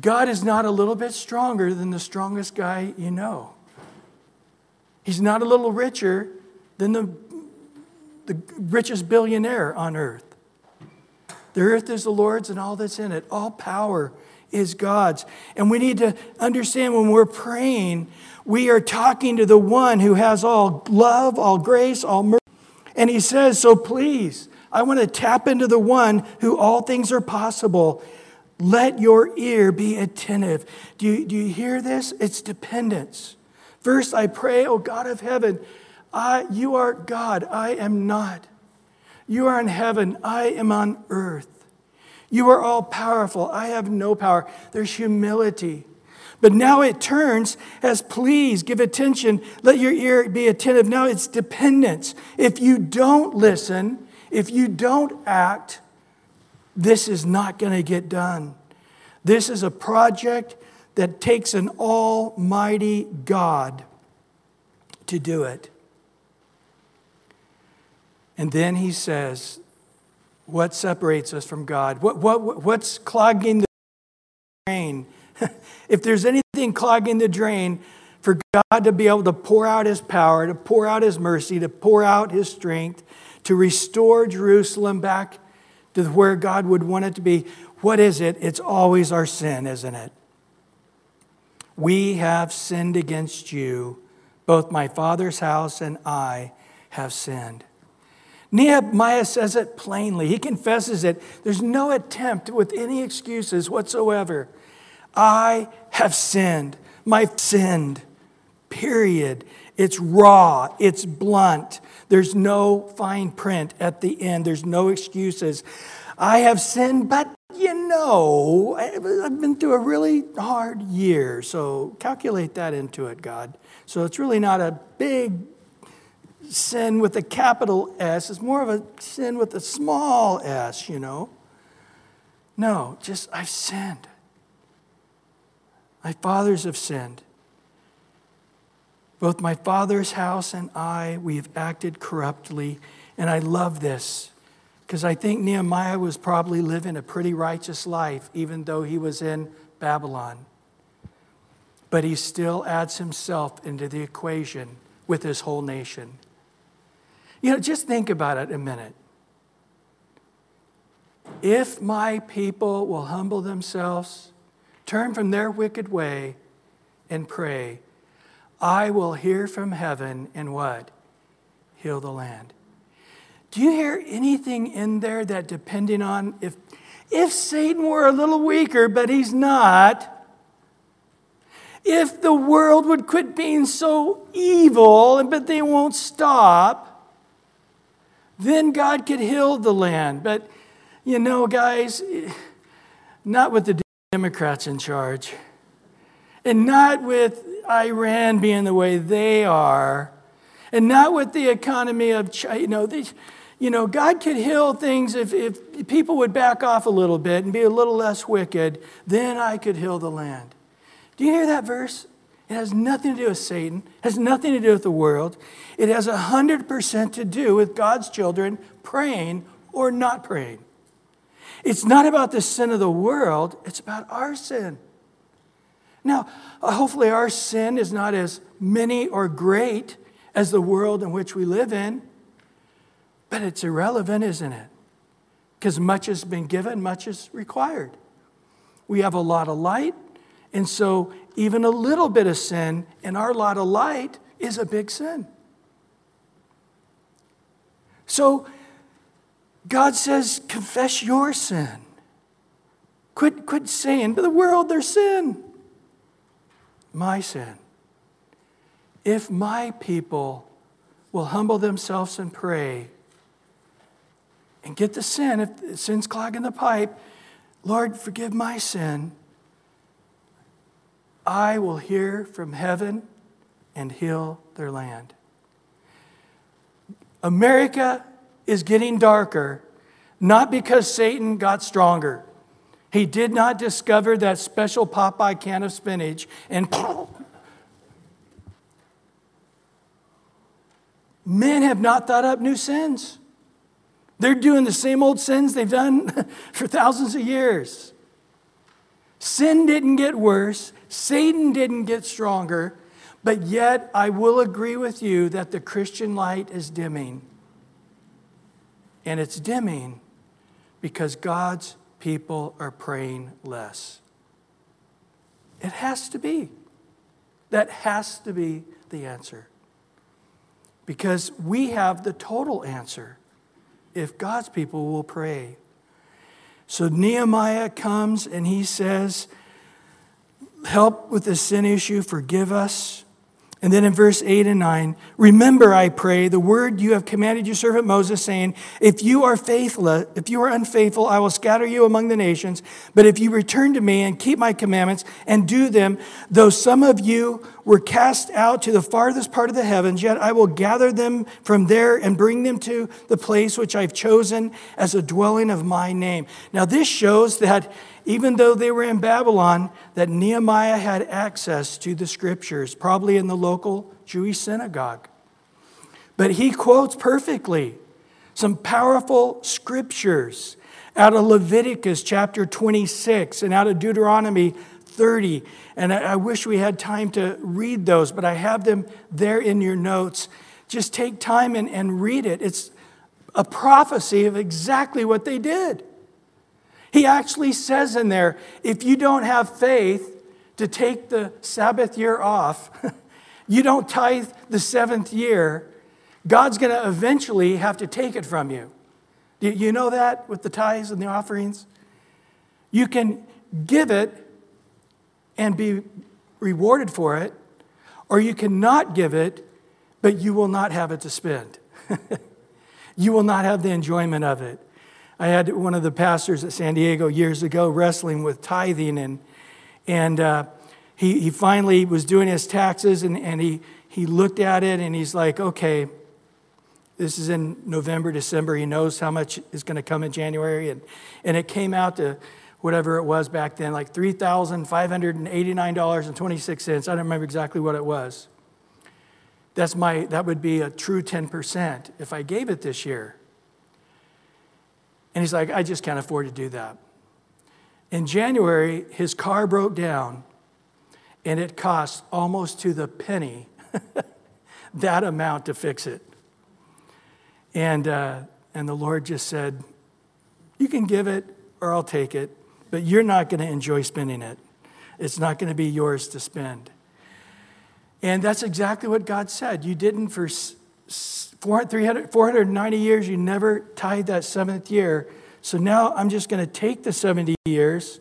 God is not a little bit stronger than the strongest guy you know. He's not a little richer than the, the richest billionaire on earth. The earth is the Lord's and all that's in it. All power is God's. And we need to understand when we're praying, we are talking to the one who has all love, all grace, all mercy. And he says, So please, I want to tap into the one who all things are possible. Let your ear be attentive. Do you, do you hear this? It's dependence. First, I pray, O God of heaven, I, you are God, I am not. You are in heaven, I am on earth. You are all powerful, I have no power. There's humility. But now it turns as please give attention, let your ear be attentive. Now it's dependence. If you don't listen, if you don't act, this is not going to get done. This is a project that takes an almighty God to do it. And then he says, What separates us from God? What, what, what's clogging the drain? *laughs* if there's anything clogging the drain, for God to be able to pour out his power, to pour out his mercy, to pour out his strength, to restore Jerusalem back to where God would want it to be, what is it? It's always our sin, isn't it? We have sinned against you. Both my father's house and I have sinned. Nehemiah says it plainly. He confesses it. There's no attempt with any excuses whatsoever. I have sinned. My sinned. Period. It's raw. It's blunt. There's no fine print at the end. There's no excuses. I have sinned, but you know, I've been through a really hard year, so calculate that into it, God. So it's really not a big sin with a capital S, it's more of a sin with a small s, you know. No, just I've sinned. My fathers have sinned. Both my father's house and I, we have acted corruptly. And I love this because I think Nehemiah was probably living a pretty righteous life, even though he was in Babylon. But he still adds himself into the equation with his whole nation. You know, just think about it a minute. If my people will humble themselves, turn from their wicked way, and pray, I will hear from heaven and what? Heal the land. Do you hear anything in there that depending on if if Satan were a little weaker, but he's not, if the world would quit being so evil, but they won't stop, then God could heal the land. But you know, guys, not with the Democrats in charge, and not with Iran being the way they are, and not with the economy of China. You know, these, you know God could heal things if, if people would back off a little bit and be a little less wicked, then I could heal the land. Do you hear that verse? It has nothing to do with Satan, has nothing to do with the world. It has 100% to do with God's children praying or not praying. It's not about the sin of the world, it's about our sin. Now, uh, hopefully, our sin is not as many or great as the world in which we live in, but it's irrelevant, isn't it? Because much has been given, much is required. We have a lot of light, and so even a little bit of sin in our lot of light is a big sin. So, God says, confess your sin. Quit, quit saying, but the world, their sin my sin. If my people will humble themselves and pray and get the sin, if sin's clogging the pipe, Lord, forgive my sin, I will hear from heaven and heal their land. America is getting darker, not because Satan got stronger. He did not discover that special Popeye can of spinach and *coughs* men have not thought up new sins. They're doing the same old sins they've done *laughs* for thousands of years. Sin didn't get worse, Satan didn't get stronger, but yet I will agree with you that the Christian light is dimming. And it's dimming because God's people are praying less. It has to be. That has to be the answer. Because we have the total answer if God's people will pray. So Nehemiah comes and he says, Help with the sin issue, forgive us. And then in verse 8 and 9, remember, I pray, the word you have commanded your servant Moses, saying, If you are faithless, if you are unfaithful, I will scatter you among the nations. But if you return to me and keep my commandments and do them, though some of you were cast out to the farthest part of the heavens, yet I will gather them from there and bring them to the place which I've chosen as a dwelling of my name. Now, this shows that even though they were in Babylon, that Nehemiah had access to the scriptures, probably in the local Jewish synagogue. But he quotes perfectly some powerful scriptures out of Leviticus chapter 26 and out of Deuteronomy 30. And I, wish we had time to read those, but I have them there in your notes. Just take time and, and read it. It's a prophecy of exactly what they did. He actually says in there if you don't have faith to take the Sabbath year off, *laughs* you don't tithe the seventh year, God's going to eventually have to take it from you. Do you know that with the tithes and the offerings? You can give it and be rewarded for it, or you cannot give it, but you will not have it to spend. *laughs* you will not have the enjoyment of it. I had one of the pastors at San Diego years ago wrestling with tithing, and, and uh, he, he finally was doing his taxes, and, and he, he looked at it and he's like, okay, this is in November, December. He knows how much is going to come in January. And, and it came out to whatever it was back then, like $3,589.26. I don't remember exactly what it was. That's my, that would be a true 10% if I gave it this year. And he's like, I just can't afford to do that. In January, his car broke down and it cost almost to the penny *laughs* that amount to fix it. And, uh, and the Lord just said, You can give it or I'll take it but you're not going to enjoy spending it. It's not going to be yours to spend. And that's exactly what God said. You didn't for 400, 490 years, you never tied that seventh year. So now I'm just going to take the 70 years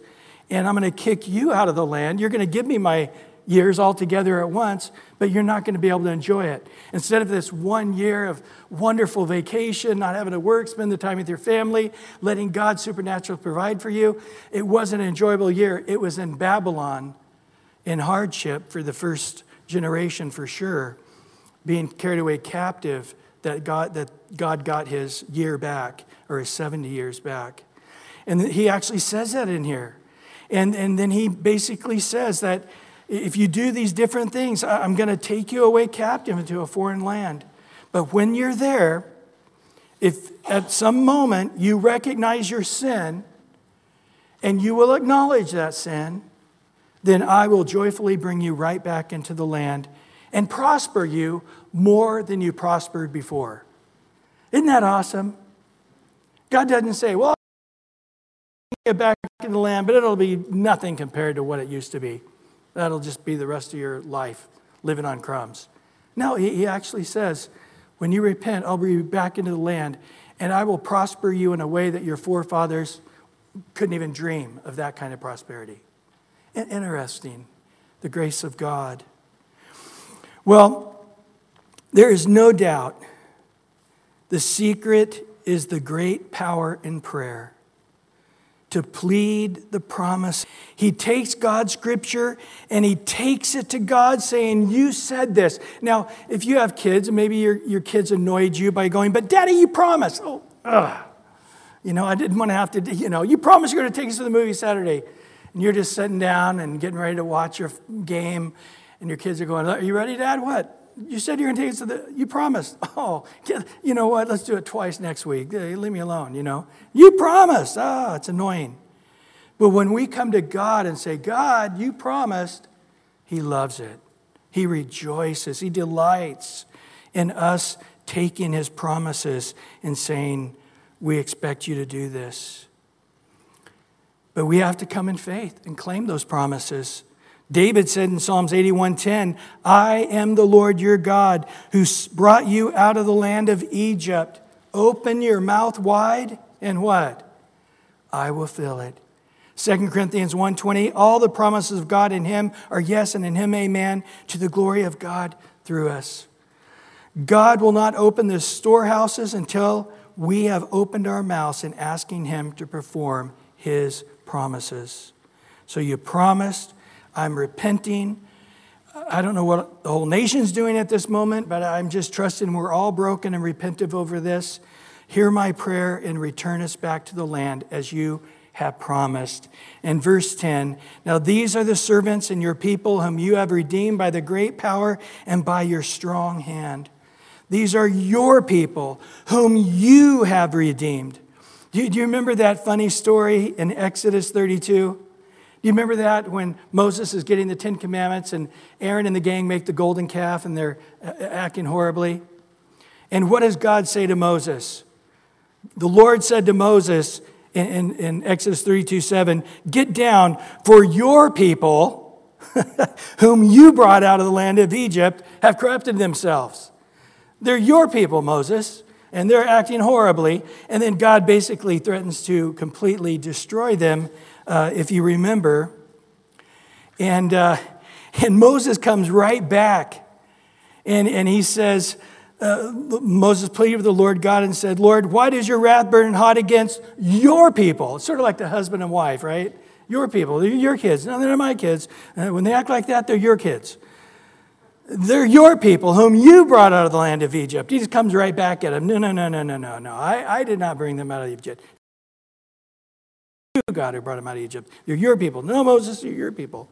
and I'm going to kick you out of the land. You're going to give me my years all together at once, but you're not going to be able to enjoy it. Instead of this one year of wonderful vacation, not having to work, spend the time with your family, letting God supernaturally provide for you, it wasn't an enjoyable year. It was in Babylon in hardship for the first generation for sure, being carried away captive that God, that God got his year back or his 70 years back. And he actually says that in here. And, and then he basically says that if you do these different things, I'm going to take you away captive into a foreign land. But when you're there, if at some moment you recognize your sin and you will acknowledge that sin, then I will joyfully bring you right back into the land and prosper you more than you prospered before. Isn't that awesome? God doesn't say, well, get back in the land, but it'll be nothing compared to what it used to be. That'll just be the rest of your life living on crumbs. No, he, he actually says, when you repent, I'll bring you back into the land, and I will prosper you in a way that your forefathers couldn't even dream of that kind of prosperity. Interesting, the grace of God. Well, there is no doubt the secret is the great power in prayer to plead the promise. He takes God's scripture and he takes it to God saying, You said this. Now, if you have kids, and maybe your, your kids annoyed you by going, But daddy, you promised. Oh, ugh. You know, I didn't want to have to, you know, you promised you're going to take us to the movie Saturday. And you're just sitting down and getting ready to watch your game. And your kids are going, Are you ready, Dad? What? You said you're going to take us to the, you promised. *laughs* Oh, you know what? Let's do it twice next week. Leave me alone, you know. You promised. Ah, oh, it's annoying. But when we come to God and say, God, you promised, He loves it. He rejoices. He delights in us taking His promises and saying, We expect you to do this. But we have to come in faith and claim those promises. David said in Psalms 81:10, "I am the Lord your God who brought you out of the land of Egypt. Open your mouth wide and what? I will fill it." 2 Corinthians 1:20, all the promises of God in him are yes and in him amen to the glory of God through us. God will not open the storehouses until we have opened our mouths in asking him to perform his promises. So you promised I'm repenting. I don't know what the whole nation's doing at this moment, but I'm just trusting we're all broken and repentive over this. Hear my prayer and return us back to the land as you have promised. And verse 10 Now these are the servants and your people whom you have redeemed by the great power and by your strong hand. These are your people whom you have redeemed. Do you, do you remember that funny story in Exodus 32? You remember that when Moses is getting the Ten Commandments and Aaron and the gang make the golden calf and they're uh, uh, acting horribly? And what does God say to Moses? The Lord said to Moses in, in, in Exodus 32 7, Get down, for your people, *laughs* whom you brought out of the land of Egypt, have corrupted themselves. They're your people, Moses, and they're acting horribly. And then God basically threatens to completely destroy them uh, if you remember. And, uh, and Moses comes right back and, and he says, uh, Moses pleaded with the Lord God and said, Lord, why does your wrath burn hot against your people? It's sort of like the husband and wife, right? Your people, they're your kids. No, they're not my kids. Uh, when they act like that, they're your kids. They're your people whom you brought out of the land of Egypt. He just comes right back at him. No, no, no, no, no, no, no. I, I did not bring them out of Egypt God, who brought them out of Egypt. They're your people. No, Moses, they're your people.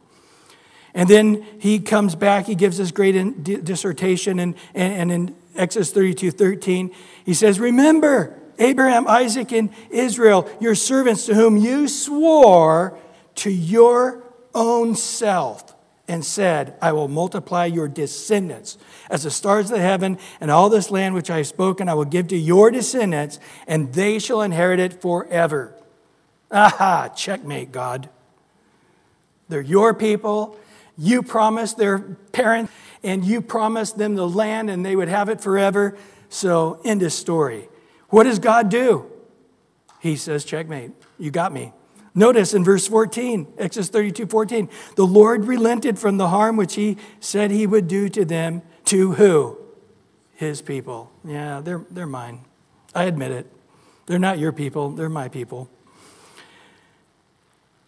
And then he comes back, he gives this great dissertation, and, and, and in Exodus 32 13, he says, Remember Abraham, Isaac, and Israel, your servants to whom you swore to your own self and said, I will multiply your descendants as the stars of the heaven, and all this land which I have spoken I will give to your descendants, and they shall inherit it forever. Aha, checkmate, God. They're your people. You promised their parents, and you promised them the land, and they would have it forever. So, end of story. What does God do? He says, checkmate. You got me. Notice in verse 14, Exodus 32 14, the Lord relented from the harm which he said he would do to them. To who? His people. Yeah, they're, they're mine. I admit it. They're not your people, they're my people.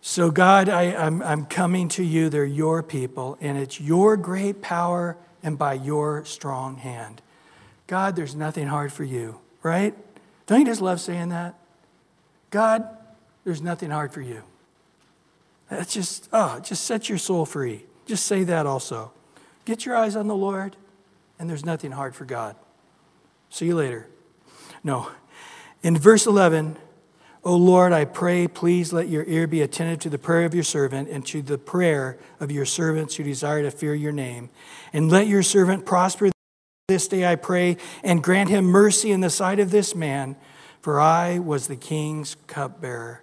So, God, I, am I'm, I'm coming to you. They're your people, and it's your great power and by your strong hand. God, there's nothing hard for you, right? Don't you just love saying that? God, there's nothing hard for you. That's just, oh, just set your soul free. Just say that also. Get your eyes on the Lord, and there's nothing hard for God. See you later. No. In verse 11, O Lord, I pray, please let your ear be attentive to the prayer of your servant and to the prayer of your servants who desire to fear your name. And let your servant prosper this day, I pray, and grant him mercy in the sight of this man, for I was the king's cupbearer.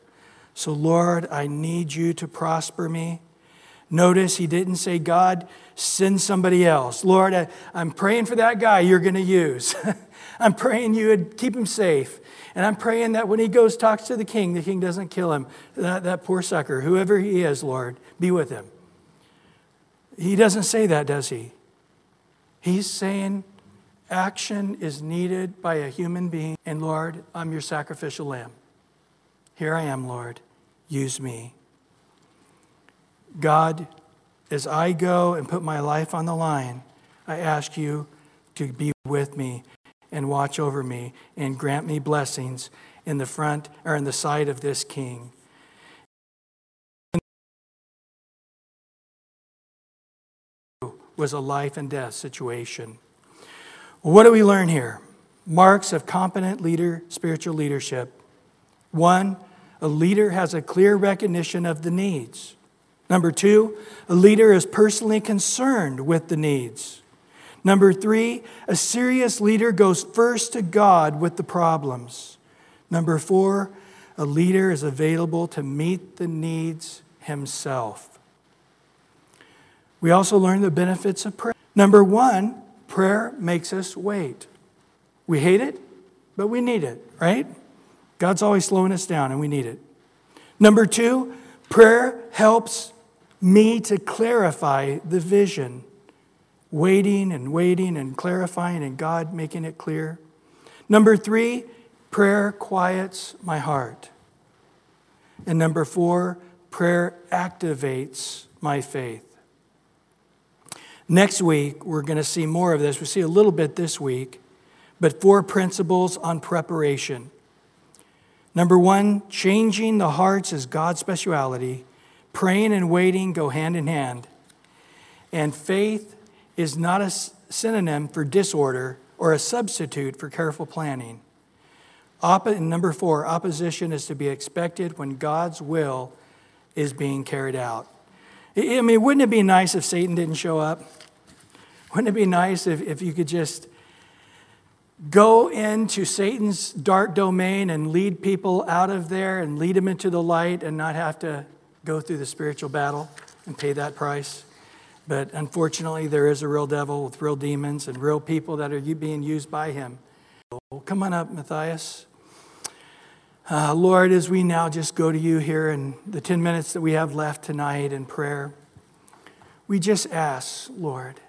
So, Lord, I need you to prosper me. Notice he didn't say, God, send somebody else. Lord, I, am praying for that guy you're going to use. *laughs* I'm praying you would keep him safe. And I'm praying that when he goes, talks to the king, the king doesn't kill him. That, that poor sucker, whoever he is, Lord, be with him. He doesn't say that, does he? He's saying action is needed by a human being. And Lord, I'm your sacrificial lamb. Here I am, Lord. Use me. God, as I go and put my life on the line, I ask you to be with me and watch over me and grant me blessings in the front or in the sight of this king. Was a life and death situation. What do we learn here? Marks of competent leader, spiritual leadership. One, a leader has a clear recognition of the needs. Number two, a leader is personally concerned with the needs. Number three, a serious leader goes first to God with the problems. Number four, a leader is available to meet the needs himself. We also learn the benefits of prayer. Number one, prayer makes us wait. We hate it, but we need it, right? God's always slowing us down, and we need it. Number two, prayer helps me to clarify the vision waiting and waiting and clarifying and God making it clear. Number three, prayer quiets my heart. And number four, prayer activates my faith. Next week, we're going to see more of this. We see a little bit this week, but four principles on preparation. Number one, changing the hearts is God's speciality. Praying and waiting go hand in hand. And faith is not a synonym for disorder or a substitute for careful planning. Number four, opposition is to be expected when God's will is being carried out. I mean, wouldn't it be nice if Satan didn't show up? Wouldn't it be nice if, if you could just go into Satan's dark domain and lead people out of there and lead them into the light and not have to go through the spiritual battle and pay that price? But unfortunately, there is a real devil with real demons and real people that are being used by him. Come on up, Matthias. Uh, Lord, as we now just go to you here in the 10 minutes that we have left tonight in prayer, we just ask, Lord,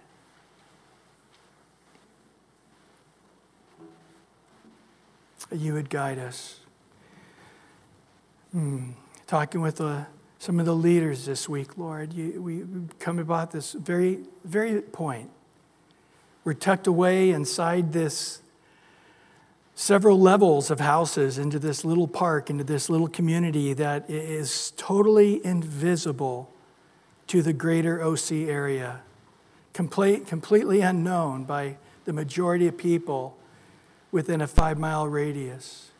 that you would guide us. Hmm. Talking with the, some of the leaders this week, Lord, you, we, come about this very, very point. We're tucked away inside this several levels of houses into this little park, into this little community that is totally invisible to the greater OC area, complete, completely unknown by the majority of people within a five mile radius.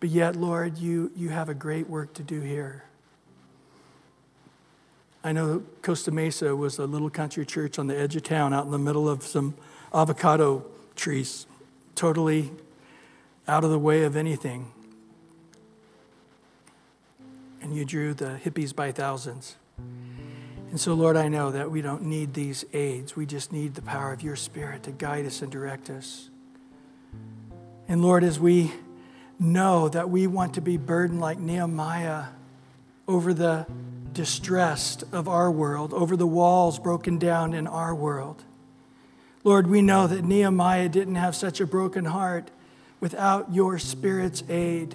But yet, Lord, you, you have a great work to do here. I know Costa Mesa was a little country church on the edge of town out in the middle of some avocado trees, totally out of the way of anything. And you drew the hippies by thousands. And so, Lord, I know that we don't need these aids. We just need the power of your Spirit to guide us and direct us. And Lord, as we know that we want to be burdened like Nehemiah over the distressed of our world, over the walls broken down in our world. Lord, we know that Nehemiah didn't have such a broken heart without your Spirit's aid.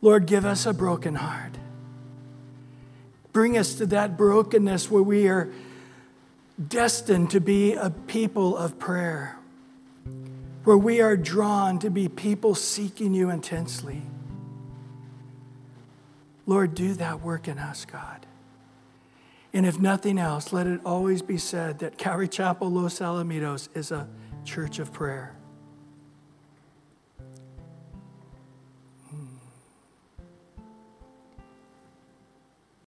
Lord, give us a broken heart. Bring us to that brokenness where we are destined to be a people of prayer, where we are drawn to be people seeking you intensely. Lord, do that work in us, God. And if nothing else, let it always be said that Calvary Chapel Los Alamitos is a church of prayer.